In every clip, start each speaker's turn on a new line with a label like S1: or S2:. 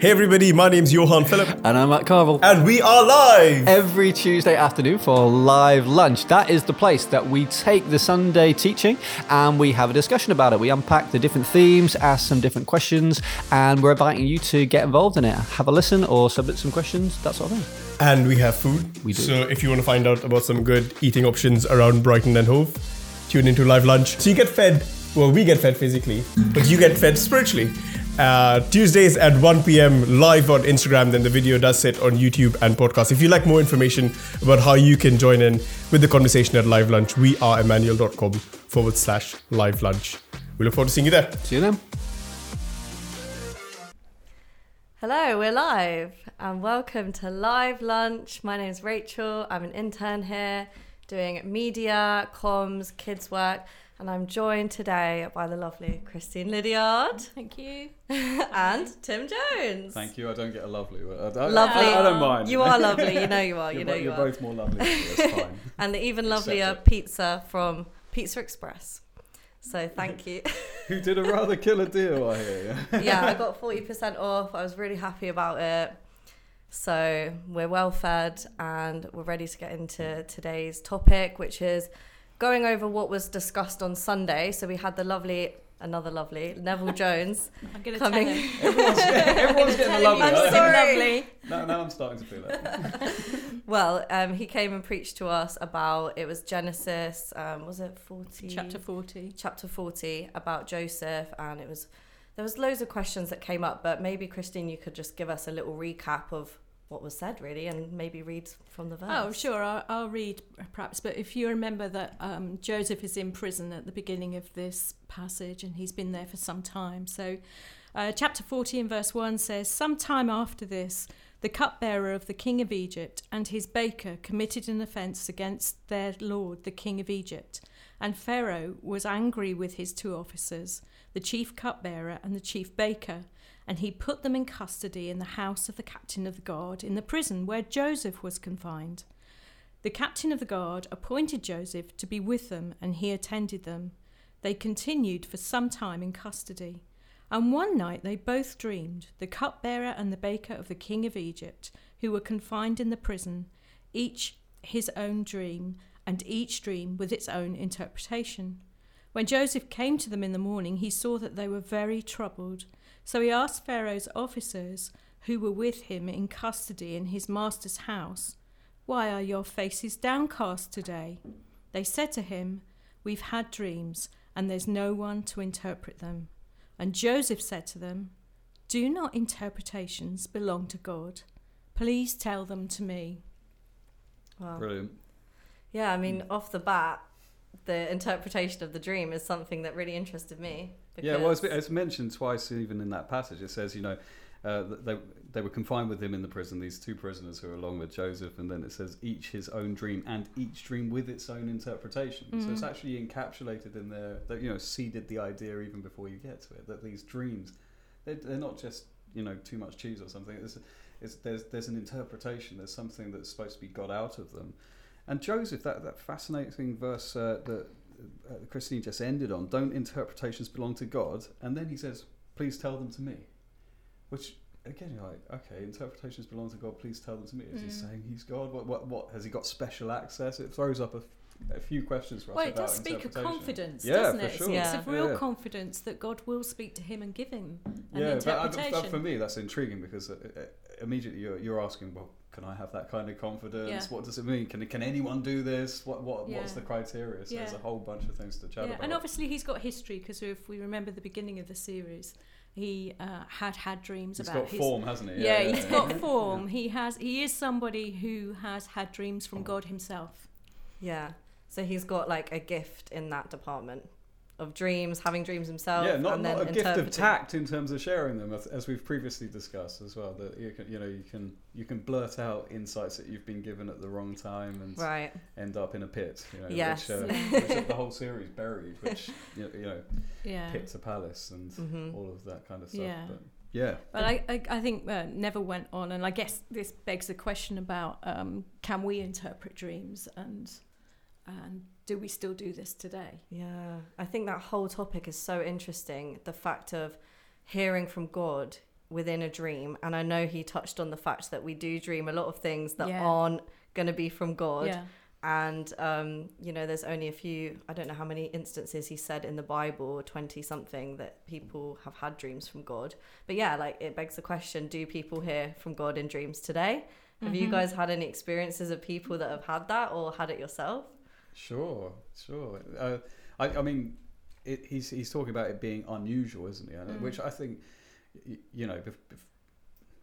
S1: Hey everybody, my name's Johan Philip,
S2: And I'm Matt Carvel.
S1: and we are live.
S2: Every Tuesday afternoon for live lunch. That is the place that we take the Sunday teaching and we have a discussion about it. We unpack the different themes, ask some different questions, and we're inviting you to get involved in it. Have a listen or submit some questions, that sort of thing.
S1: And we have food.
S2: We do.
S1: So if you want to find out about some good eating options around Brighton and Hove, tune into live lunch. So you get fed. Well, we get fed physically, but you get fed spiritually. Uh, Tuesdays at 1 p.m. live on Instagram. Then the video does sit on YouTube and podcast. If you like more information about how you can join in with the conversation at live lunch, we are emmanuel.com forward slash live lunch. We look forward to seeing you there.
S2: See you then.
S3: Hello, we're live and welcome to Live Lunch. My name is Rachel. I'm an intern here doing media, comms, kids work, and I'm joined today by the lovely Christine Liddiard
S4: Thank you.
S3: and Tim Jones.
S5: Thank you. I don't get a lovely word. I, I-
S3: Lovely.
S5: I, I don't mind.
S3: You are lovely. You know you are. You
S5: You're,
S3: know
S5: bo-
S3: you
S5: you're
S3: are.
S5: both more lovely. than me, It's fine.
S3: And the even lovelier pizza from Pizza Express. So thank you.
S5: Who did a rather killer deal, I hear. Yeah.
S3: yeah, I got 40% off. I was really happy about it. So we're well fed and we're ready to get into today's topic, which is going over what was discussed on Sunday. So we had the lovely, another lovely, Neville Jones.
S4: I'm going to
S3: Coming.
S4: tell him.
S5: Everyone's, everyone's getting a lovely.
S3: I'm
S5: I think-
S3: sorry.
S4: Lovely.
S5: Now, now I'm starting to feel it.
S3: Well, um, he came and preached to us about, it was Genesis, um, was it 40?
S4: Chapter 40.
S3: chapter 40 about Joseph and it was there was loads of questions that came up but maybe Christine you could just give us a little recap of what was said really and maybe read from the verse.
S4: Oh, sure. I'll, I'll read perhaps. But if you remember that um, Joseph is in prison at the beginning of this passage and he's been there for some time. So, uh, chapter 14, verse 1 says, Some time after this, the cupbearer of the king of Egypt and his baker committed an offence against their lord, the king of Egypt. And Pharaoh was angry with his two officers, the chief cupbearer and the chief baker, and he put them in custody in the house of the captain of the guard in the prison where Joseph was confined. The captain of the guard appointed Joseph to be with them, and he attended them. They continued for some time in custody. And one night they both dreamed, the cupbearer and the baker of the king of Egypt, who were confined in the prison, each his own dream, and each dream with its own interpretation. When Joseph came to them in the morning, he saw that they were very troubled. So he asked Pharaoh's officers, who were with him in custody in his master's house, Why are your faces downcast today? They said to him, We've had dreams, and there's no one to interpret them. And Joseph said to them, Do not interpretations belong to God? Please tell them to me.
S3: Wow.
S5: Brilliant.
S3: Yeah, I mean mm. off the bat the interpretation of the dream is something that really interested me.
S5: Yeah, well, it's, it's mentioned twice even in that passage. It says, you know, uh, they, they were confined with him in the prison, these two prisoners who are along with Joseph, and then it says each his own dream and each dream with its own interpretation. So it's actually encapsulated in there, that, you know, seeded the idea even before you get to it, that these dreams, they're, they're not just, you know, too much cheese or something. It's, it's, there's, there's an interpretation, there's something that's supposed to be got out of them. And Joseph, that, that fascinating verse uh, that uh, Christine just ended on, don't interpretations belong to God? And then he says, please tell them to me. Which, again, you're like, okay, interpretations belong to God, please tell them to me. Is he
S4: Mm.
S5: saying he's God? What, what, what, has he got special access? It throws up a, a few questions for us
S4: Well, it
S5: about
S4: does speak of
S5: interpretation.
S4: confidence,
S5: Yeah,
S4: doesn't
S5: for
S4: it?
S5: sure.
S3: Yeah.
S4: It's of real
S5: Yeah.
S4: confidence that God will speak to him and give him an
S5: yeah, but, I-
S4: interpretation.
S5: for me, that's intriguing because uh, uh, immediately you're, you're asking, well, can I have that kind of confidence?
S4: Yeah.
S5: What does it mean? Can can anyone do this? What what what's the criteria? So there's a whole bunch of things to chat
S4: yeah,
S5: about.
S4: and obviously he's got history because if we remember the beginning of the series, he uh, had had dreams
S5: he's
S4: about
S5: got
S4: his.
S5: form, hasn't he?
S4: Yeah, he's got form. He has. He is somebody who has had dreams from God himself.
S3: yeah. So he's got like a gift in that department of dreams, having dreams himself.
S5: Yeah, not,
S3: and then
S5: not a gift of tact in terms of sharing them, as, as we've previously discussed as well. That you can, you know, you can you can blurt out insights that you've been given at the wrong time and
S3: Right.
S5: end up in a pit. You know,
S3: Yes.
S5: which, uh, which the whole series buried, which you know, you know
S4: Yeah.
S5: pit to palace and
S3: Mhm.
S5: all of that kind of stuff.
S4: Yeah.
S5: But yeah,
S4: But I, I, I think uh, Neville went on, and I guess this begs the question about um, can we interpret dreams, and and do we still do this today?
S3: Yeah, I think that whole topic is so interesting. The fact of hearing from God within a dream, and I know he touched on the fact that we do dream a lot of things that
S4: Yeah.
S3: aren't going to be from God.
S4: Yeah.
S3: And um, you know, there's only a few. I don't know how many instances he said in the Bible, twenty something, that people have had dreams from God. But yeah, like it begs the question: Do people hear from God in dreams today? Have you
S4: Mhm.
S3: guys had any experiences of people that have had that, or had it yourself?
S5: Sure, sure. Uh, I, I mean, it, he's he's talking about it being unusual, isn't he?
S3: Mm.
S5: Which I think, you know, bef- bef-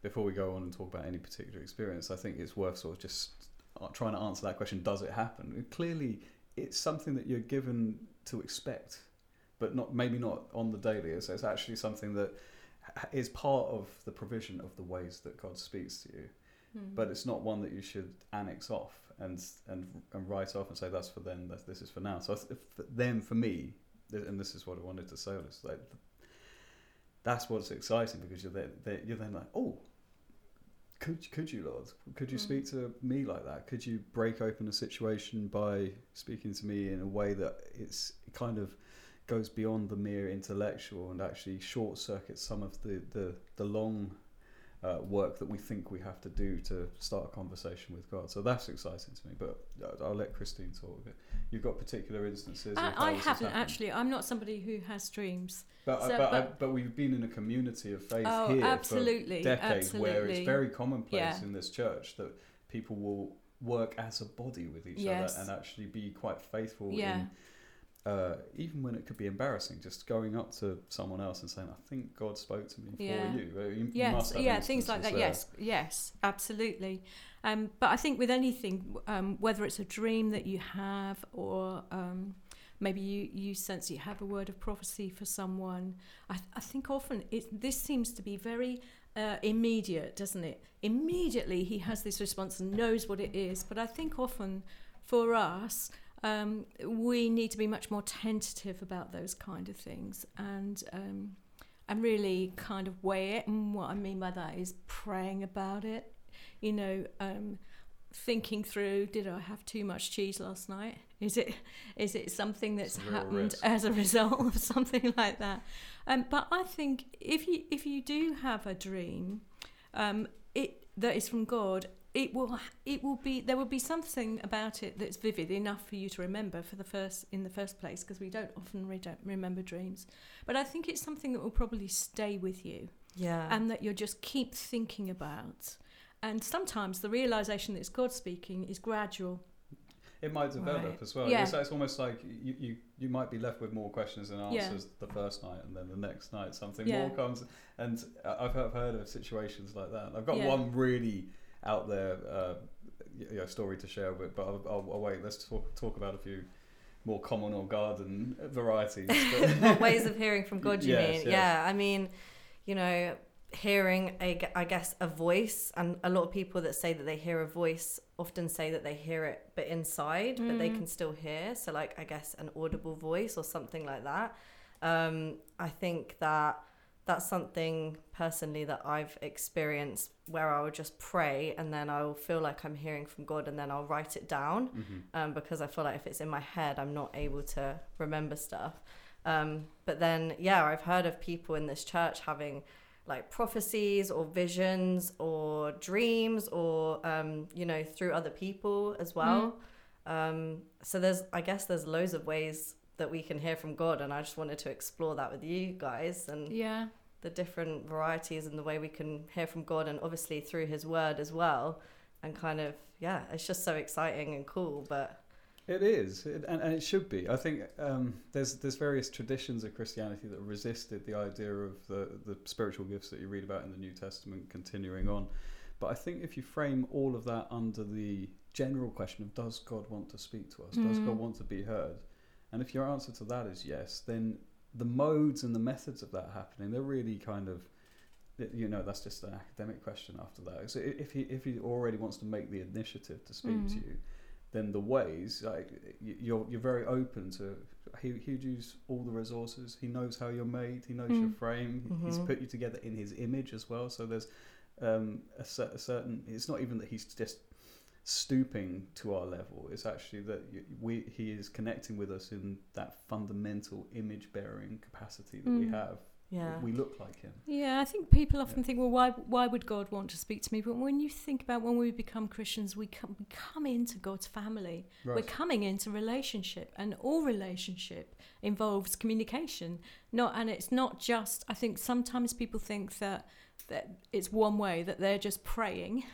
S5: before we go on and talk about any particular experience, I think it's worth sort of just uh, trying to answer that question: Does it happen? Clearly, it's something that you're given to expect, but not maybe not on the daily. So it's actually something that is part of the provision of the ways that God speaks to you
S4: Mm.
S5: but it's not one that you should annex off and and and write off and say that's for them, that this is for now. So if, if then for me, and this is what I wanted to say, is like that's what's exciting because you're there, there you're then like, oh, could could you, Lord, could you
S4: Mm.
S5: speak to me like that? Could you break open a situation by speaking to me in a way that it's kind of goes beyond the mere intellectual and actually short circuits some of the the the long uh, work that we think we have to do to start a conversation with God. So that's exciting to me. But uh, I'll let Christine talk. A bit. You've got particular instances.
S4: I, I haven't actually. I'm not somebody who has dreams.
S5: But,
S4: so-
S5: but, I,
S4: but-
S5: but we've been in a community of faith
S4: Oh,
S5: here
S4: absolutely,
S5: for decades where it's very commonplace
S4: Yeah.
S5: in this church that people will work as a body with each
S4: Yes.
S5: other and actually be quite faithful
S4: Yeah.
S5: in uh, even when it could be embarrassing, just going up to someone else and saying, "I think God spoke to me
S4: Yeah.
S5: for you." Uh, you,
S4: Yes, yeah, things like that.
S5: instances
S4: Yes, yes, absolutely. Um, but I think with anything, um, whether it's a dream that you have or um, maybe you, you sense you have a word of prophecy for someone, I, th- I think often it, this seems to be very uh, immediate, doesn't it? Immediately he has this response and knows what it is. But I think often for us, um, we need to be much more tentative about those kind of things and um, and really kind of weigh it. And what I mean by that is praying about it, you know, um, thinking through: Did I have too much cheese last night? Is it is it something that's
S5: It's a real
S4: happened
S5: risk.
S4: as a result of something like that? Um, but I think if you if you do have a dream, um, it that is from God, it will it will be there will be something about it that's vivid enough for you to remember for the first in the first place because we don't often re- don't remember dreams. But I think it's something that will probably stay with you
S3: Yeah.
S4: and that you'll just keep thinking about. And sometimes the realization that it's God speaking is gradual.
S5: It might develop
S3: Right.
S5: as well.
S4: Yeah.
S5: It's, it's almost like you, you, you might be left with more questions than
S4: Yeah.
S5: answers the first night, and then the next night something
S4: Yeah.
S5: more comes. And I- I've heard, I've heard of situations like that. I've got
S4: Yeah.
S5: one really out there uh, you know, story to share, but, but I'll, I'll, I'll wait. Let's talk, talk about a few more common or garden varieties. But-
S3: ways of hearing from God you
S5: Yes,
S3: mean?
S5: yes.
S3: Yeah, I mean, you know, hearing a, g- I guess a voice, and a lot of people that say that they hear a voice often say that they hear it, but inside, but they
S4: Mm.
S3: can still hear. So, like, I guess an audible voice or something like that. Um, I think that that's something personally that I've experienced where I will just pray and then I will feel like I'm hearing from God and then I'll write it down
S5: Mhm.
S3: um, because I feel like if it's in my head, I'm not able to remember stuff. Um, but then, yeah, I've heard of people in this church having like prophecies or visions or dreams or, um, you know, through other people as well. Um, so there's, I guess, there's loads of ways that we can hear from God, and I just wanted to explore that with you guys and
S4: Yeah.
S3: the different varieties and the way we can hear from God, and obviously through His Word as well. And kind of, yeah, it's just so exciting and cool. But
S5: It is, it, and, and it should be. I think um, there's there's various traditions of Christianity that resisted the idea of the the spiritual gifts that you read about in the New Testament continuing on. But I think if you frame all of that under the general question of does God want to speak to us? Does
S4: Mhm.
S5: God want to be heard? And if your answer to that is yes, then the modes and the methods of that happening, they're really kind of you know that's just an academic question after that. So if he if he already wants to make the initiative to speak to
S4: Mhm.
S5: you, then the ways like you're you're very open to he he'd use all the resources he knows how you're made he knows your
S4: Mm.
S5: frame he's
S3: Mhm.
S5: put you together in his image as well so there's um a, cer- a certain it's not even that he's just stooping to our level it's actually that we he is connecting with us in that fundamental image bearing capacity that we
S4: Mm.
S5: have
S3: Yeah.
S5: we look like Him.
S4: Yeah, I think people often
S5: Yeah.
S4: think, well, why why would God want to speak to me? But when you think about when we become Christians, we come, we come into God's family. We're coming into relationship, and all relationship involves communication. Not, and it's not just. I think sometimes people think that that it's one way that they're just praying.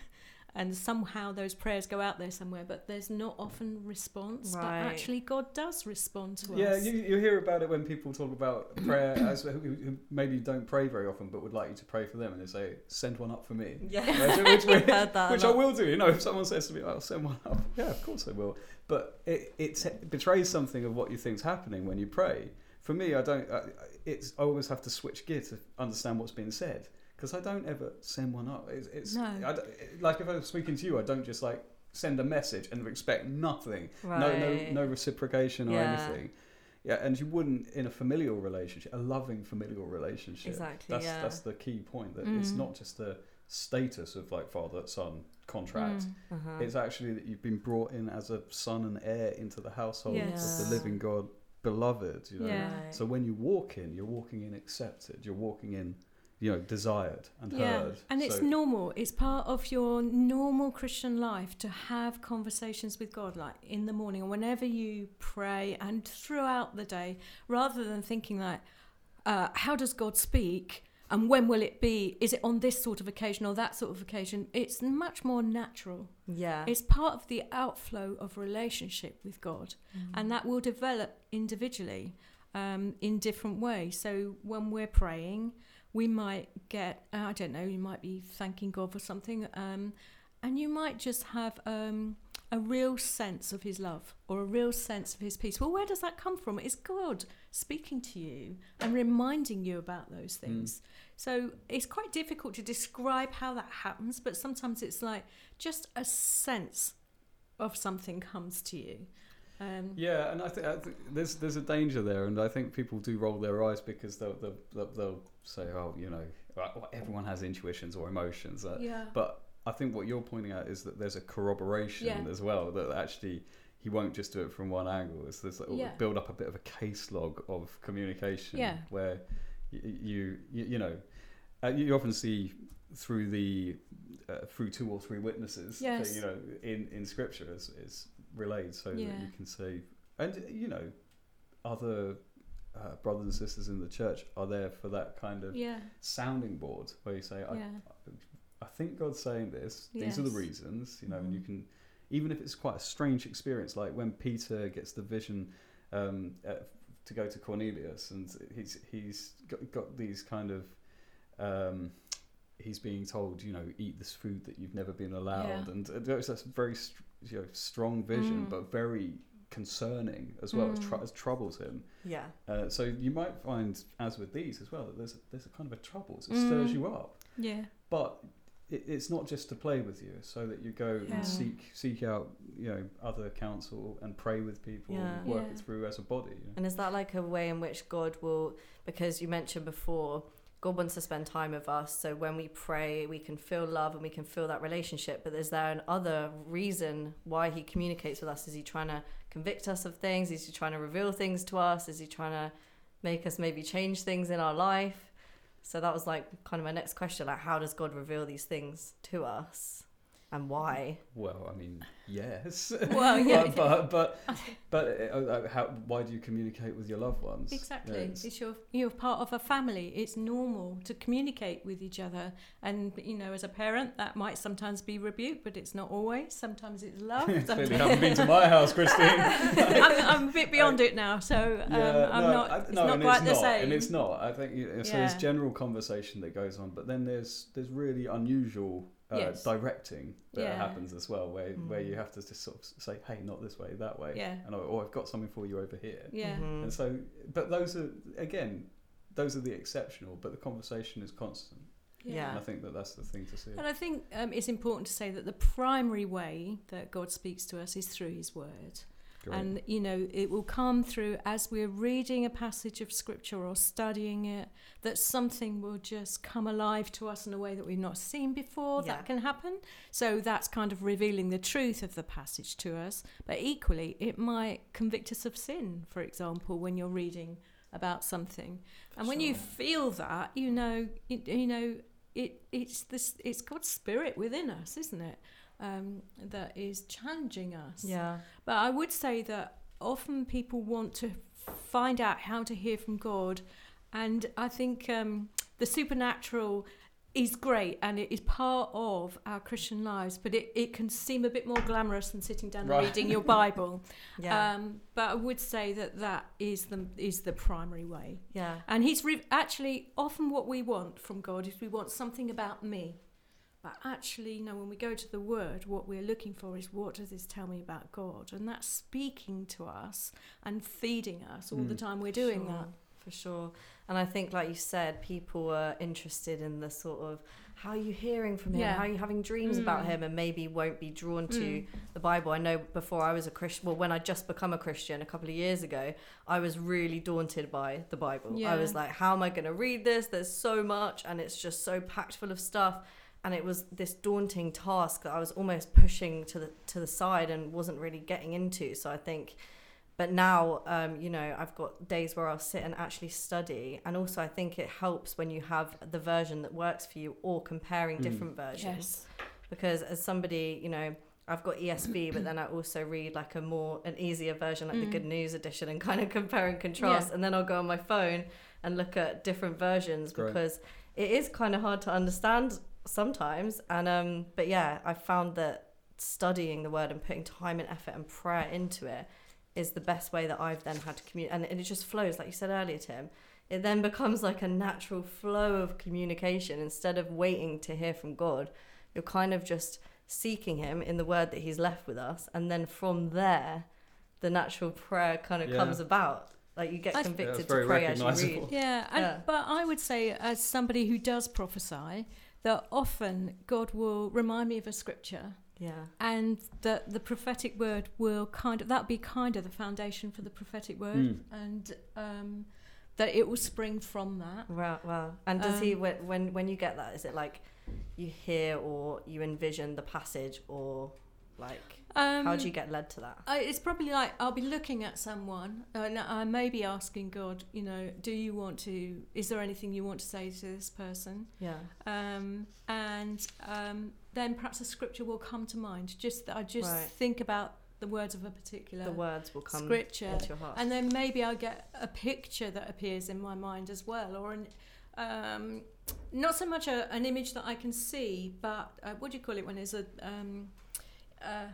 S4: And somehow those prayers go out there somewhere, but there's not often response. But actually, God does respond to
S5: Yeah,
S4: us.
S5: Yeah, you, you hear about it when people talk about prayer as who, who maybe don't pray very often, but would like you to pray for them, and they say, "Send one up for me."
S3: Yeah.
S5: which, which,
S3: Heard that
S5: which I will do. You know, if someone says to me, "I'll send one up," yeah, of course I will. But it, it betrays something of what you think's happening when you pray. For me, I don't. I, it's I always have to switch gear to understand what's being said because I don't ever send one up. It's, it's
S4: No.
S5: I like if I'm speaking to you, I don't just like send a message and expect nothing.
S3: Right.
S5: No, no, no reciprocation or
S3: Yeah.
S5: anything. Yeah, and you wouldn't in a familial relationship, a loving familial relationship.
S3: Exactly,
S5: That's
S3: yeah.
S5: that's the key point. That it's
S4: Mm.
S5: not just a status of like father son contract.
S4: Mm.
S3: Uh-huh.
S5: It's actually that you've been brought in as a son and heir into the household
S4: Yes.
S5: of the living God, beloved. You know.
S4: Yeah.
S5: So when you walk in, you're walking in accepted. You're walking in, you know, desired and heard.
S4: And it's
S5: So-
S4: normal. It's part of your normal Christian life to have conversations with God, like in the morning or whenever you pray and throughout the day, rather than thinking like, uh, how does God speak? And when will it be? Is it on this sort of occasion or that sort of occasion? It's much more natural.
S3: yeah.
S4: It's part of the outflow of relationship with God, and that will develop individually um, in different ways. So when we're praying, we might get uh, I don't know, you might be thanking God for something, um, and you might just have um, a real sense of His love or a real sense of His peace. Well, where does that come from? It's God speaking to you and reminding you about those things. So it's quite difficult to describe how that happens, but sometimes it's like just a sense of something comes to you. Um,
S5: Yeah, and I think, I think there's there's a danger there, and I think people do roll their eyes because they'll they'll, they'll, they'll say, oh, you know, everyone has intuitions or emotions. Uh,
S4: yeah.
S5: But I think what you're pointing at is that there's a corroboration
S4: Yeah.
S5: as well that actually he won't just do it from one angle. It's this little
S4: Yeah.
S5: build up a bit of a case log of communication
S4: Yeah.
S5: where you you, you, you know uh, you often see through the uh, through two or three witnesses that,
S4: Yes.
S5: you know in in scripture is is relayed so that you can say and you know other uh, brothers and sisters in the church are there for that kind of
S4: Yeah.
S5: sounding board where you say I,
S4: Yeah.
S5: I think God's saying this. These are the reasons, you know, and you can, even if it's quite a strange experience, like when Peter gets the vision um, uh, to go to Cornelius, and he's he's got, got these kind of, um, he's being told, you know, eat this food that you've never been allowed,
S4: Yeah.
S5: and uh, there's this very you know strong vision,
S4: Mm.
S5: but very concerning as well. as tr-
S4: Mm.
S5: it troubles him.
S3: yeah.
S5: Uh, so you might find, as with these as well, that there's a, there's a kind of a trouble. It stirs
S4: Mm.
S5: you up
S4: Yeah.
S5: but it, it's not just to play with you so that you go
S4: Yeah.
S5: and seek seek out you know other counsel and pray with people
S3: Yeah.
S5: and work
S4: Yeah.
S5: it through as a body you know?
S3: And is that like a way in which God will, because you mentioned before, God wants to spend time with us. So when we pray, we can feel love and we can feel that relationship. But is there an other reason why He communicates with us? Is He trying to convict us of things? Is He trying to reveal things to us? Is He trying to make us maybe change things in our life? So that was like kind of my next question: like, how does God reveal these things to us, and why?
S5: well i mean yes
S4: Well, yeah.
S5: but but but, but uh, uh, how, why do you communicate with your loved ones
S4: Exactly.
S5: Yeah, it's-
S4: it's your you're part of a family. It's normal to communicate with each other, and you know, as a parent, that might sometimes be rebuke, but it's not always. Sometimes it's love.
S5: clearly
S4: sometimes
S5: haven't been to my house christine
S4: I'm, I'm a bit beyond it now, so um,
S5: Yeah,
S4: I'm
S5: no,
S4: not.
S5: I-
S4: it's
S5: no,
S4: not quite
S5: it's
S4: the
S5: not,
S4: same.
S5: and it's not. I think you know, so. There's general conversation that goes on, but then there's there's really unusual uh,
S4: Yes.
S5: directing that
S4: Yeah.
S5: happens as well, where where
S3: Mm.
S5: you have to just sort of say, "Hey, not this way, that way,"
S4: Yeah.
S5: and oh, I've got something for you over here.
S4: yeah.
S3: Mhm.
S5: And so, but those are again, those are the exceptional, but the conversation is constant.
S3: Yeah.
S5: And I think that that's the thing to see.
S4: And I think um, it's important to say that the primary way that God speaks to us is through His Word.
S5: Great.
S4: And, you know, it will come through as we're reading a passage of scripture or studying it, that something will just come alive to us in a way that we've not seen before.
S3: Yeah.
S4: That can happen. So that's kind of revealing the truth of the passage to us. But equally, it might convict us of sin, for example, when you're reading about something. And when you feel that, you know, it, you know, it it's this it's God's spirit within us, isn't it? Um, that is challenging us.
S3: Yeah.
S4: But I would say that often people want to find out how to hear from God, and I think um, the supernatural is great and it is part of our Christian lives, but it, it can seem a bit more glamorous than sitting down
S5: Right.
S4: and reading your Bible.
S3: Yeah.
S4: Um, but I would say that that is the is the primary way.
S3: yeah.
S4: And he's re- actually often what we want from God is we want something about me. But actually, you know, when we go to the Word, what we're looking for is what does this tell me about God? And that's speaking to us and feeding us all the
S5: Mm.
S4: time we're doing
S3: Sure,
S4: that.
S3: for sure. And I think, like you said, people are interested in the sort of how are you hearing from him?
S4: Yeah.
S3: How are you having dreams about
S4: Mm.
S3: him? And maybe won't be drawn to
S4: Mm.
S3: the Bible. I know before I was a Christian, well, when I just become a Christian a couple of years ago, I was really daunted by the Bible. I was like, how am I going to read this? There's so much, and it's just so packed full of stuff. And it was this daunting task that I was almost pushing to the to the side and wasn't really getting into. So I think but now um, you know i've got days where i'll sit and actually study and also i think it helps when you have the version that works for you or comparing
S5: Mm.
S3: different versions yes. because as somebody you know i've got esv but then i also read like a more an easier version like the
S4: Mm.
S3: good news edition and kind of compare and contrast
S4: Yeah.
S3: and then i'll go on my phone and look at different versions
S5: Great.
S3: because it is kind of hard to understand sometimes and um but yeah i found that studying the word and putting time and effort and prayer into it is the best way that I've then had to communicate. And, and it just flows, like you said earlier, Tim. It then becomes like a natural flow of communication instead of waiting to hear from God. You're kind of just seeking Him in the word that He's left with us. And then from there, the natural prayer kind of
S5: Yeah.
S3: comes about. Like you get
S4: I-
S5: Yeah,
S3: convicted to pray as you read.
S4: Yeah, and,
S3: Yeah.
S4: but I would say, as somebody who does prophesy, that often God will remind me of a scripture
S3: Yeah.
S4: and that the prophetic word will kind of that'll be kind of the foundation for the prophetic word
S5: Mm.
S4: and um, that it will spring from that
S3: Wow, wow. And does he
S4: Um,
S3: when when when you get that, is it like you hear or you envision the passage or like
S4: um,
S3: how do you get led to that?
S4: I, it's probably like I'll be looking at someone and I may be asking God, you know, do you want to? Is there anything you want to say to this person?
S3: Yeah.
S4: Um, and um, then perhaps a scripture will come to mind. Just that I just
S3: Right.
S4: think about the words of a particular
S3: The words will come
S4: scripture,
S3: into your heart.
S4: and then maybe I'll get a picture that appears in my mind as well, or an um, not so much a, an image that I can see, but uh, what do you call it when a um, uh,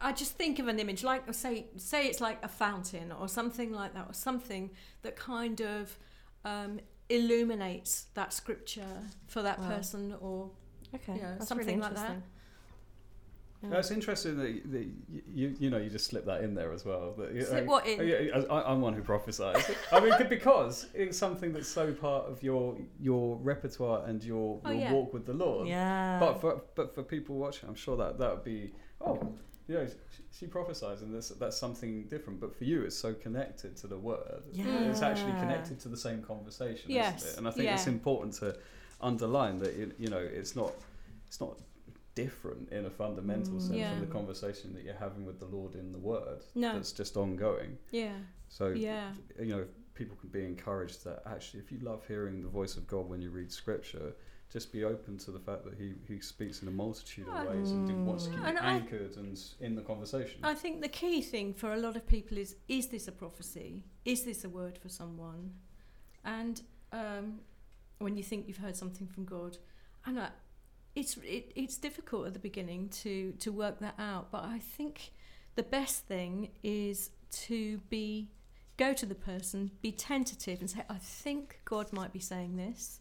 S4: I just think of an image, like say say it's like a fountain or something like that, or something that kind of um, illuminates that scripture for that
S3: Wow.
S4: person, or
S3: okay.
S4: you know, something
S3: really
S4: like that.
S3: Interesting. Yeah.
S5: That's interesting that, you- that you, you you know you just slip that in there as well. That, you-
S4: Slip
S5: I-
S4: what in?
S5: I, I, I'm one who prophesies. I mean, because it's something that's so part of your your repertoire and your,
S4: Oh,
S5: your
S4: yeah.
S5: walk with the Lord.
S3: Yeah.
S5: But for but for people watching, I'm sure that that would be oh, you know, she, she prophesies and that's that's something different. But for you, it's so connected to the word. Yeah. It's actually connected to the same conversation,
S4: Yes,
S5: isn't it? And I think it's important to underline that you, you know it's not it's not different in a fundamental
S3: Mm.
S5: sense
S4: Yeah.
S5: from the conversation that you're having with the Lord in the Word.
S4: No.
S5: That's just ongoing.
S4: yeah,
S5: So
S4: yeah,
S5: you know, people can be encouraged that actually, if you love hearing the voice of God when you read Scripture, just be open to the fact that He, he speaks in a multitude of ways and he wants to keep
S4: And
S5: you
S4: I-
S5: anchored and in the conversation.
S4: I think the key thing for a lot of people is: is this a prophecy? Is this a word for someone? And um, when you think you've heard something from God, and I, it's it, it's difficult at the beginning to to work that out. But I think the best thing is to be go to the person, be tentative, and say, "I think God might be saying this,"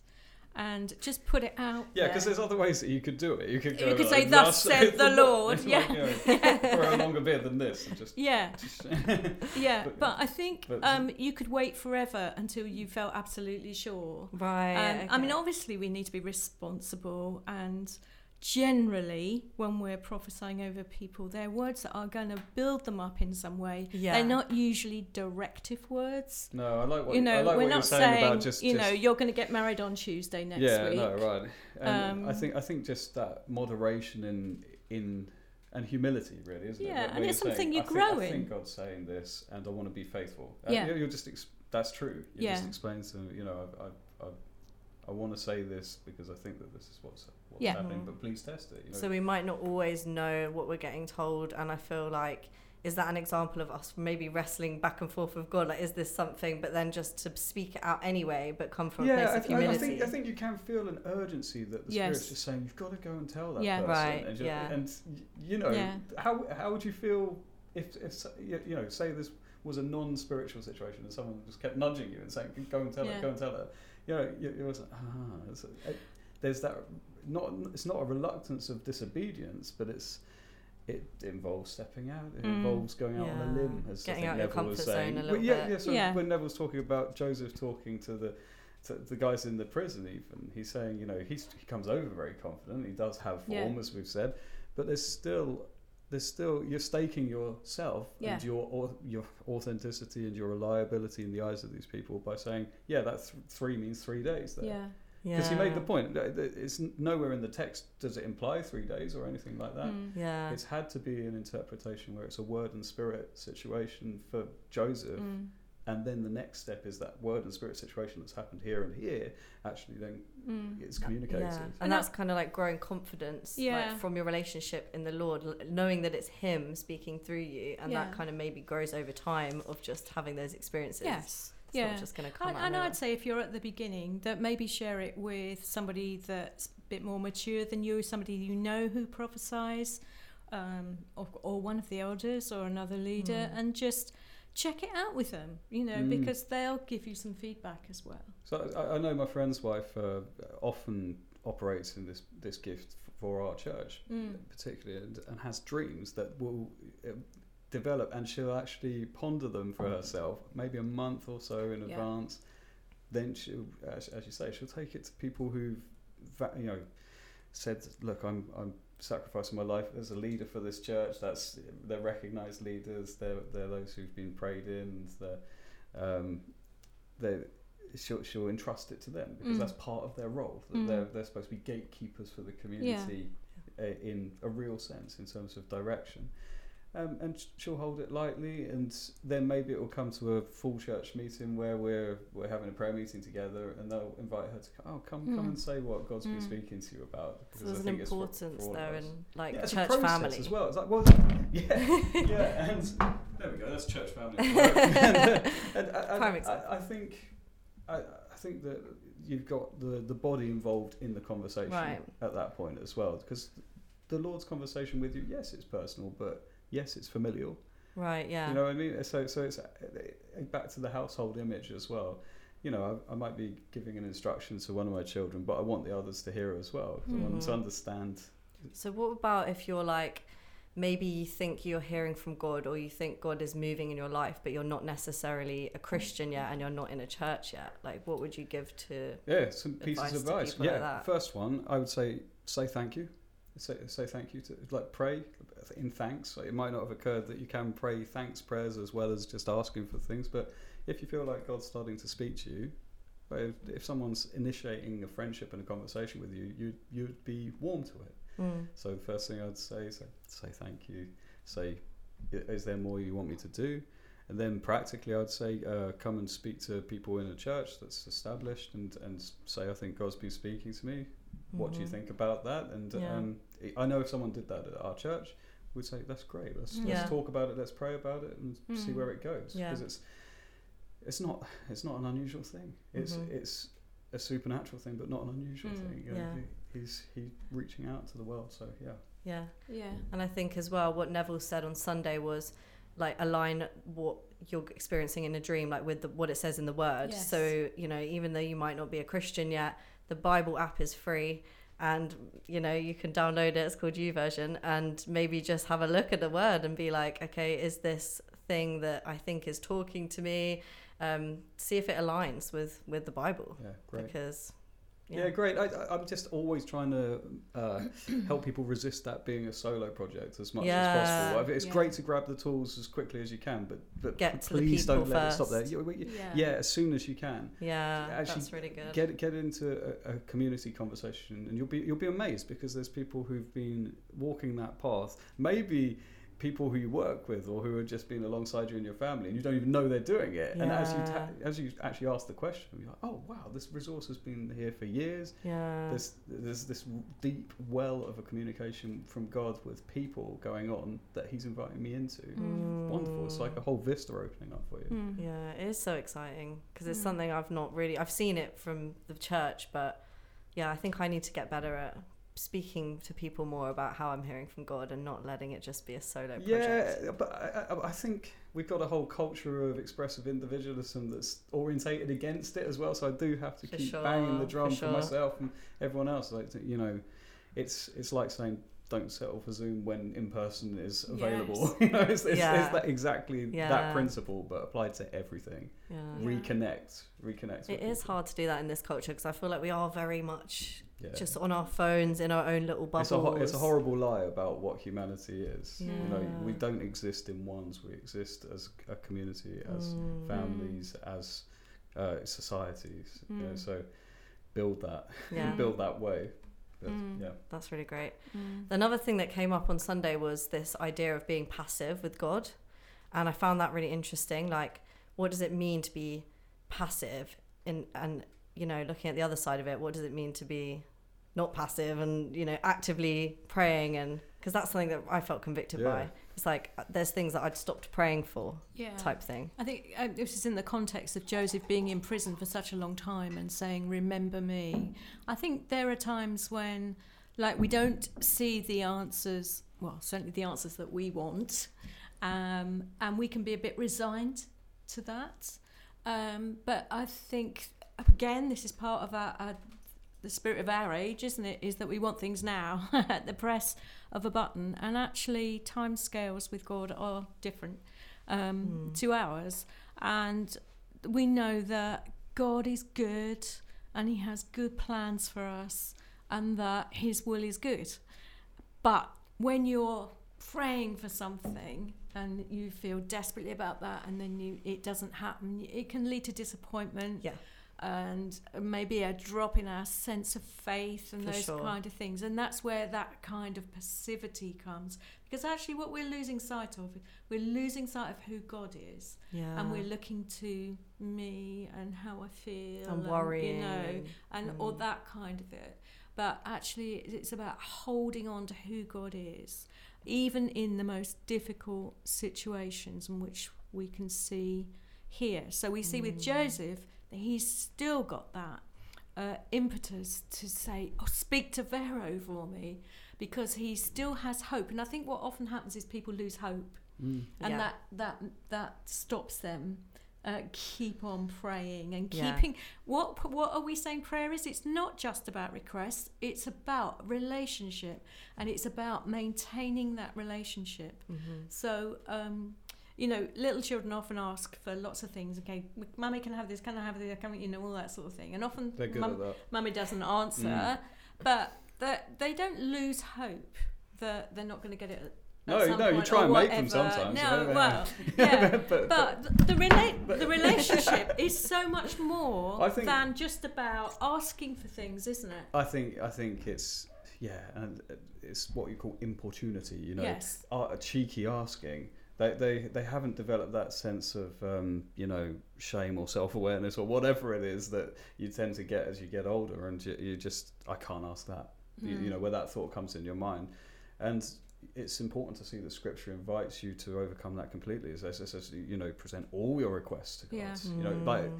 S4: and just put it out.
S5: yeah, because
S4: there.
S5: there's other ways that you could do it. You could
S4: You
S5: go
S4: could
S5: like,
S4: say, "Thus said the Lord,"
S5: It's
S4: yeah.
S5: like, you know, for a longer bit than this. And just,
S4: Yeah, yeah,
S5: But-
S4: but, I think
S5: but-
S4: um, you could wait forever until you felt absolutely sure.
S3: Right.
S4: Um, I mean, obviously, we need to be responsible, and generally, when we're prophesying over people, they're words that are going to build them up in some way.
S3: Yeah.
S4: They're not usually directive words.
S5: no, I like what
S4: you know,
S5: I like
S4: we're
S5: what
S4: not
S5: you're saying,
S4: saying,
S5: about just
S4: you
S5: just,
S4: know, you're going to get married on Tuesday next
S5: yeah,
S4: week.
S5: no, right. And I
S4: Um,
S5: think I think just that moderation in in and humility, really, isn't it?
S4: Yeah,
S5: Where-
S4: and
S5: where
S4: it's
S5: you're
S4: something
S5: saying,
S4: you
S5: I think-
S4: grow
S5: I think. God's saying this, and I want to be faithful.
S4: Yeah.
S5: Uh, you're just ex- that's true. It
S4: Yeah.
S5: just explains to them, you know, I, I, I, I want to say this because I think that this is what's what's
S4: Yeah.
S5: happening,
S3: Mhm.
S5: but please test it. You know?
S3: So we might not always know what we're getting told, and I feel like is that an example of us maybe wrestling back and forth with God? Like, is this something? But then just to speak it out anyway, but come from a
S5: yeah,
S3: place
S5: I,
S3: of
S5: th- I
S3: humility.
S5: think I think you can feel an urgency that the
S4: Yes.
S5: spirit's just saying you've got to go and tell that
S4: Yeah.
S5: person.
S3: Right,
S5: And, you-
S3: yeah.
S5: and you know,
S4: Yeah.
S5: how how would you feel if if you you know, say this was a non-spiritual situation and someone just kept nudging you and saying go and tell
S4: Yeah.
S5: it, go and tell it. You know, you, you was like, ah, it- there's that not it's not a reluctance of disobedience, but it's. It involves stepping out. It
S4: Mm.
S5: involves going out on a limb, as
S3: Getting
S5: I think
S3: your
S5: Neville was
S3: comfort zone
S5: saying.
S3: a little
S5: yeah,
S3: bit.
S5: yeah. So
S4: Yeah.
S5: when Neville's talking about Joseph talking to the to the guys in the prison even he's saying you know he's, he comes over very confident he does have
S4: Yeah.
S5: form as we've said but there's still there's still you're staking yourself
S4: Yeah.
S5: and your your authenticity and your reliability in the eyes of these people by saying yeah that th- three means three days there
S4: Yeah.
S5: Because he made the point that- that it's nowhere in the text does it imply three days or anything like that
S4: Mm.
S3: Yeah.
S5: it's had to be an interpretation where it's a word and spirit situation for Joseph
S4: Mm.
S5: and then the next step is that word and spirit situation that's happened here and here actually then
S4: Mm.
S5: it's communicated.
S3: Yeah. And,
S4: And
S3: that's kind of like growing confidence
S4: Yeah.
S3: like, from your relationship in the Lord, knowing that it's Him speaking through you, and
S4: Yeah.
S3: that kind of maybe grows over time of just having those experiences.
S4: Yes.
S3: It's
S4: yeah.
S3: not just going to come
S4: And,
S3: out.
S4: and I'd say if you're at the beginning, that maybe share it with somebody that's a bit more mature than you, somebody you know who prophesies, um, or, or one of the elders or another leader,
S3: Mm.
S4: and just check it out with them, you know,
S5: Mm.
S4: because they'll give you some feedback as well.
S5: So I, I know my friend's wife uh, often operates in this this gift for our church,
S4: Mm.
S5: particularly, and, and has dreams that will uh, develop, and she'll actually ponder them for herself, maybe a month or so in
S4: Yeah.
S5: advance. Then she'll, as, as you say, she'll take it to people who've, you know, said, "Look, I'm I'm sacrificing my life as a leader for this church. That's they're recognised leaders. They're they're those who've been prayed in. They're um, they she'll she'll entrust it to them because
S4: Mm.
S5: that's part of their role. That
S4: Mm.
S5: They're they're supposed to be gatekeepers for the community uh, in a real sense in terms of direction. Um, and she'll hold it lightly, and then maybe it will come to a full church meeting where we're we're having a prayer meeting together, and they'll invite her to come. Oh, come come
S4: Mm.
S5: and say what God's been
S4: Mm.
S5: speaking to you about.
S3: So
S5: because I
S3: there's an
S5: think it's for-
S3: importance
S5: for
S3: there in like
S5: Yeah,
S3: church family.
S5: as well. It's like, well, yeah, yeah, and there we go. That's church family. and, and I,
S3: Prime
S5: I,
S3: example.
S5: I, I think, I, I think that you've got the the body involved in the conversation
S3: Right.
S5: at that point as well, because the Lord's conversation with you, yes, it's personal, but yes, it's familial.
S3: Right. Yeah.
S5: You know what I mean? So, so it's uh, back to the household image as well. You know, I, I might be giving an instruction to one of my children, but I want the others to hear as well. 'cause I want them to
S3: Mhm.
S5: understand.
S3: So what about if you're like maybe you think you're hearing from God or you think God is moving in your life but you're not necessarily a Christian yet and you're not in a church yet? Like what would you give to
S5: Yeah, some pieces of advice. Yeah,
S3: like
S5: first one, I would say say thank you. Say, say thank you to like pray in thanks. It might not have occurred that you can pray thanks prayers as well as just asking for things, but if you feel like God's starting to speak to you, if, if someone's initiating a friendship and a conversation with you, you you'd be warm to it.
S3: Mm.
S5: So the first thing I'd say is say thank you. Say, is there more you want me to do? And then practically, I'd say uh, come and speak to people in a church that's established and, and say, I think God's been speaking to me. What do you
S3: Mhm.
S5: think about that? And
S3: Yeah.
S5: um, I know if someone did that at our church, we'd say, that's great. Let's,
S3: Yeah.
S5: let's talk about it. Let's pray about it and see
S4: Mm.
S5: where it goes.
S3: Yeah.
S5: Because it's it's not it's not an unusual thing. It's
S3: Mhm.
S5: it's a supernatural thing, but not an unusual
S4: Mm.
S5: thing. You know,
S3: Yeah.
S5: he- he's he reaching out to the world. So yeah.
S3: Yeah.
S4: Yeah.
S3: And I think as well, what Neville said on Sunday was like align what you're experiencing in a dream, like with the, what it says in the Word.
S4: Yes.
S3: So you know, even though you might not be a Christian yet, the Bible app is free, and you know you can download it. It's called YouVersion and maybe just have a look at the Word and be like, okay, is this thing that I think is talking to me? Um, see if it aligns with with the Bible,
S5: Yeah, great.
S3: because
S5: Yeah, great. I, I, I'm just always trying to uh, help people resist that being a solo project as much
S3: Yeah.
S5: as possible. It's
S4: Yeah.
S5: great to grab the tools as quickly as you can, but but
S3: Get to the
S5: please don't let it stop there.
S3: first.
S5: You- you-
S4: Yeah.
S5: Yeah, as soon as you can,
S3: yeah,
S5: Actually,
S3: that's really good.
S5: get get into a, a community conversation, and you'll be you'll be amazed because there's people who've been walking that path. Maybe people who you work with or who have just been alongside you in your family and you don't even know they're doing it and as you ta- as you actually ask the question you're like oh wow this resource has been here for years
S3: Yeah.
S5: there's there's this deep well of a communication from God with people going on that he's inviting me into
S3: Mm.
S5: wonderful it's like a whole vista opening up for you
S4: Mm.
S3: Yeah, it is so exciting because it's
S4: Mm.
S3: something I've not really I've seen it from the church, but yeah, I think I need to get better at speaking to people more about how I'm hearing from God and not letting it just be a solo project.
S5: Yeah, but I, I, think we've got a whole culture of expressive individualism that's orientated against it as well. So I do have to
S3: For
S5: keep
S3: sure,
S5: banging the drum for,
S3: sure.
S5: myself and everyone else. Like you know, it's it's like saying don't settle for Zoom when in person is available. you know, it's, it's,
S3: Yeah.
S5: it's that exactly
S3: Yeah.
S5: that principle, but applied to everything.
S3: Yeah.
S5: Reconnect, reconnect.
S3: It is
S5: people.
S3: hard to do that in this culture because I feel like we are very much
S5: Yeah.
S3: just on our phones in our own little bubbles.
S5: It's a, ho- it's a horrible lie about what humanity is. You know, we don't exist in ones. We exist as a community, as
S3: Mm.
S5: families, as uh, societies. You know,
S4: Mm.
S5: so build that,
S3: Yeah.
S5: build that way. But,
S4: Mm.
S5: Yeah,
S3: That's really great.
S4: Mm.
S3: Another thing that came up on Sunday was this idea of being passive with God. And I found that really interesting. Like, what does it mean to be passive? In, and, you know, looking at the other side of it, what does it mean to be not passive and, you know, actively praying? And because that's something that I felt convicted
S5: Yeah.
S3: by. It's like uh, there's things that I'd stopped praying for
S4: Yeah.
S3: type thing.
S4: I think uh, this is in the context of Joseph being in prison for such a long time and saying, Remember me. I think there are times when, like, we don't see the answers, well, certainly the answers that we want, um, and we can be a bit resigned to that. Um, but I think, again, this is part of our, our the spirit of our age, isn't it? Is that we want things now at the press of a button, and actually, time scales with God are different um, to ours, and we know that God is good and He has good plans for us, and that His will is good. But when you're praying for something and you feel desperately about that, and then you it doesn't happen, it can lead to disappointment
S3: Yeah.
S4: And maybe a drop in our sense of faith and
S3: For
S4: those
S3: sure.
S4: kind of things. And that's where that kind of passivity comes. Because actually, what we're losing sight of, we're losing sight of who God is,
S3: Yeah.
S4: and we're looking to me and how I feel,
S3: and worrying.
S4: you know, and all
S3: Mm.
S4: that kind of it. But actually, it's about holding on to who God is, even in the most difficult situations in which we can see here. So we see with
S3: Mm.
S4: Joseph that he's still got that uh, impetus to say, "Oh, speak to Pharaoh for me," because he still has hope. And I think what often happens is people lose hope,
S5: Mm.
S4: and
S3: Yeah.
S4: that that that stops them. Uh, keep on praying and
S3: Yeah.
S4: keeping what what are we saying prayer is it's not just about requests it's about relationship and it's about maintaining that relationship
S3: Mm-hmm.
S4: so um you know little children often ask for lots of things okay mummy can I have this can i have this can we, you know all that sort of thing and often mum- mummy doesn't answer
S5: Mm.
S4: but that they don't lose hope that they're not going to get it
S5: No, no, you try and make them sometimes,
S4: no well
S5: yeah. but,
S4: but the rela- the relationship is so much more
S5: I think-
S4: than just about asking for things, isn't it?
S5: I think I think it's yeah, and it's what you call importunity. You know,
S4: Yes.
S5: a cheeky asking. They, they they haven't developed that sense of um, you know shame or self awareness or whatever it is that you tend to get as you get older, and you, you just I can't ask that. You,
S4: Mm.
S5: you know where that thought comes in your mind, and it's important to see that Scripture invites you to overcome that completely. It says, says you know present all your requests to God.
S4: Yeah.
S5: You know,
S3: Mm.
S5: like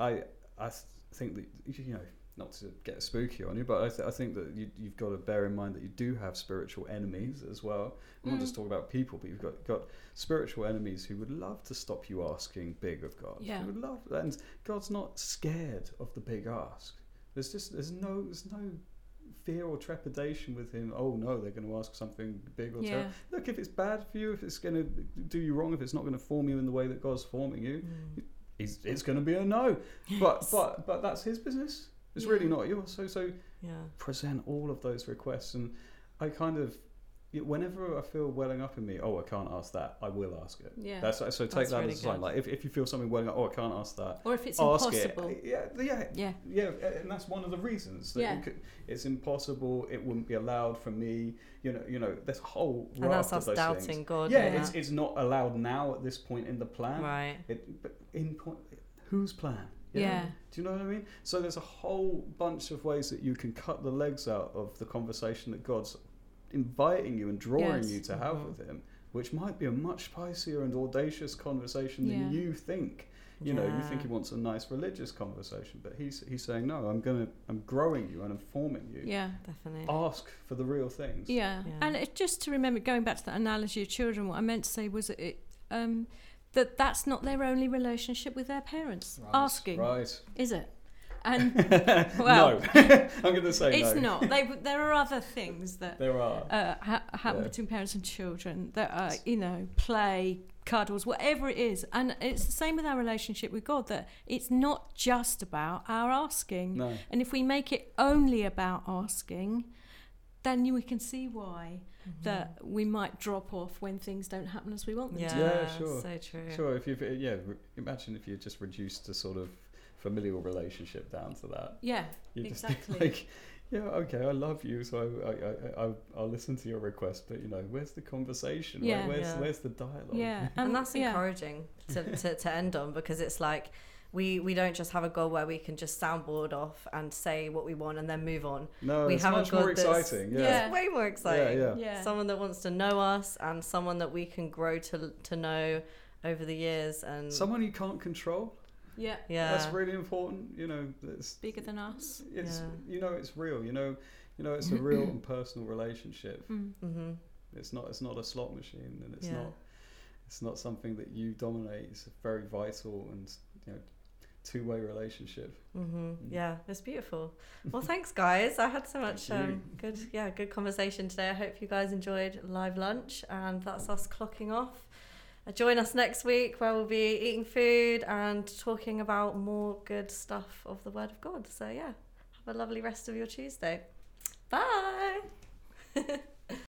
S5: I I think that you know not to get spooky on you, but I, th- I think that you, you've got to bear in mind that you do have spiritual enemies as well. I'm not
S4: Mm.
S5: just talking about people, but you've got got spiritual enemies who would love to stop you asking big of God.
S4: Yeah.
S5: Who would love, and God's not scared of the big ask. There's just there's no there's no fear or trepidation with him. Oh no, they're going to ask something big or
S4: Yeah.
S5: terrible. Look, if it's bad for you, if it's going to do you wrong, if it's not going to form you in the way that God's forming you,
S3: Mm.
S5: he's, it's going to be a no. But but but that's his business. It's really
S4: Yeah.
S5: not yours. So so
S3: Yeah.
S5: present all of those requests, and I kind of whenever I feel welling up in me, oh, I can't ask that. I will ask it.
S4: Yeah.
S5: That's so take
S3: That's
S5: that
S3: really
S5: as a sign. Like if, if you feel something welling up, oh, I can't ask that.
S4: Or if it's
S5: ask
S4: impossible.
S5: Uh, it. Yeah, yeah,
S4: Yeah.
S5: yeah, and that's one of the reasons that
S4: Yeah.
S5: could, it's impossible. It wouldn't be allowed for me. You know, you know. A whole
S3: And that's
S5: raft of
S3: us doubting
S5: things.
S3: God.
S5: Yeah,
S3: and
S5: it's, it's not allowed now at this point in the plan.
S3: right.
S5: It, but in point, whose plan? You know?
S4: Yeah.
S5: Do you know what I mean? So there's a whole bunch of ways that you can cut the legs out of the conversation that God's inviting you and drawing
S4: Yes.
S5: you to have
S3: Mhm.
S5: with Him, which might be a much spicier and audacious conversation
S4: Yeah.
S5: than you think. You know, you think he wants a nice religious conversation, but he's he's saying no. I'm gonna, I'm growing you and I'm forming you.
S4: Yeah.
S3: Definitely.
S5: Ask for the real things.
S4: Yeah.
S3: Yeah.
S4: And it, just to remember, going back to that analogy of children, what I meant to say was that it, um, that that's not their only relationship with their parents.
S5: Right,
S4: Asking,
S5: Right.
S4: is it? And well,
S5: no, I'm going to say
S4: it's
S5: no.
S4: not. They, there are other things that
S5: There are.
S4: uh, ha- happen
S5: Yeah.
S4: between parents and children that are, you know, play, cuddles, whatever it is. And it's the same with our relationship with God, that it's not just about our asking.
S5: no.
S4: And if we make it only about asking, then you, we can see why that we might drop off when things don't happen as we want them
S3: Yeah,
S4: to.
S5: Yeah, sure.
S3: So true.
S5: Sure, if you've yeah, imagine if you just reduced a sort of familial relationship down to that.
S4: Yeah,
S5: You just
S4: exactly.
S5: like, yeah, okay, I love you, so I, I, I, I, I'll listen to your request, but you know, where's the conversation? Where-
S4: Yeah.
S5: where's
S3: Yeah.
S5: where's the dialogue?
S4: yeah.
S3: and that's
S4: yeah.
S3: encouraging to, to, to end on because it's like we we don't just have a goal where we can just soundboard off and say what we want and then move on.
S5: No,
S3: We
S5: it's
S3: have a
S5: much more exciting.
S4: Yeah.
S5: Yeah.
S3: It's way more exciting.
S5: yeah.
S4: Yeah.
S3: Someone that wants to know us and someone that we can grow to to know over the years and
S5: Someone you can't control.
S4: Yeah.
S3: yeah.
S5: That's really important. You know, it's
S4: Bigger than us.
S5: it's
S3: Yeah.
S5: you know it's real. You know, you know it's a real and personal relationship.
S4: Mm.
S3: hmm
S5: It's not it's not a slot machine, and it's
S3: Yeah.
S5: not it's not something that you dominate. It's very vital and you know two way relationship.
S3: hmm Yeah, it's beautiful. Well, thanks, guys. I had so much um, good, yeah, good conversation today. I hope you guys enjoyed live lunch, and that's us clocking off. Uh, join us next week where we'll be eating food and talking about more good stuff of the Word of God. So yeah, have a lovely rest of your Tuesday. Bye.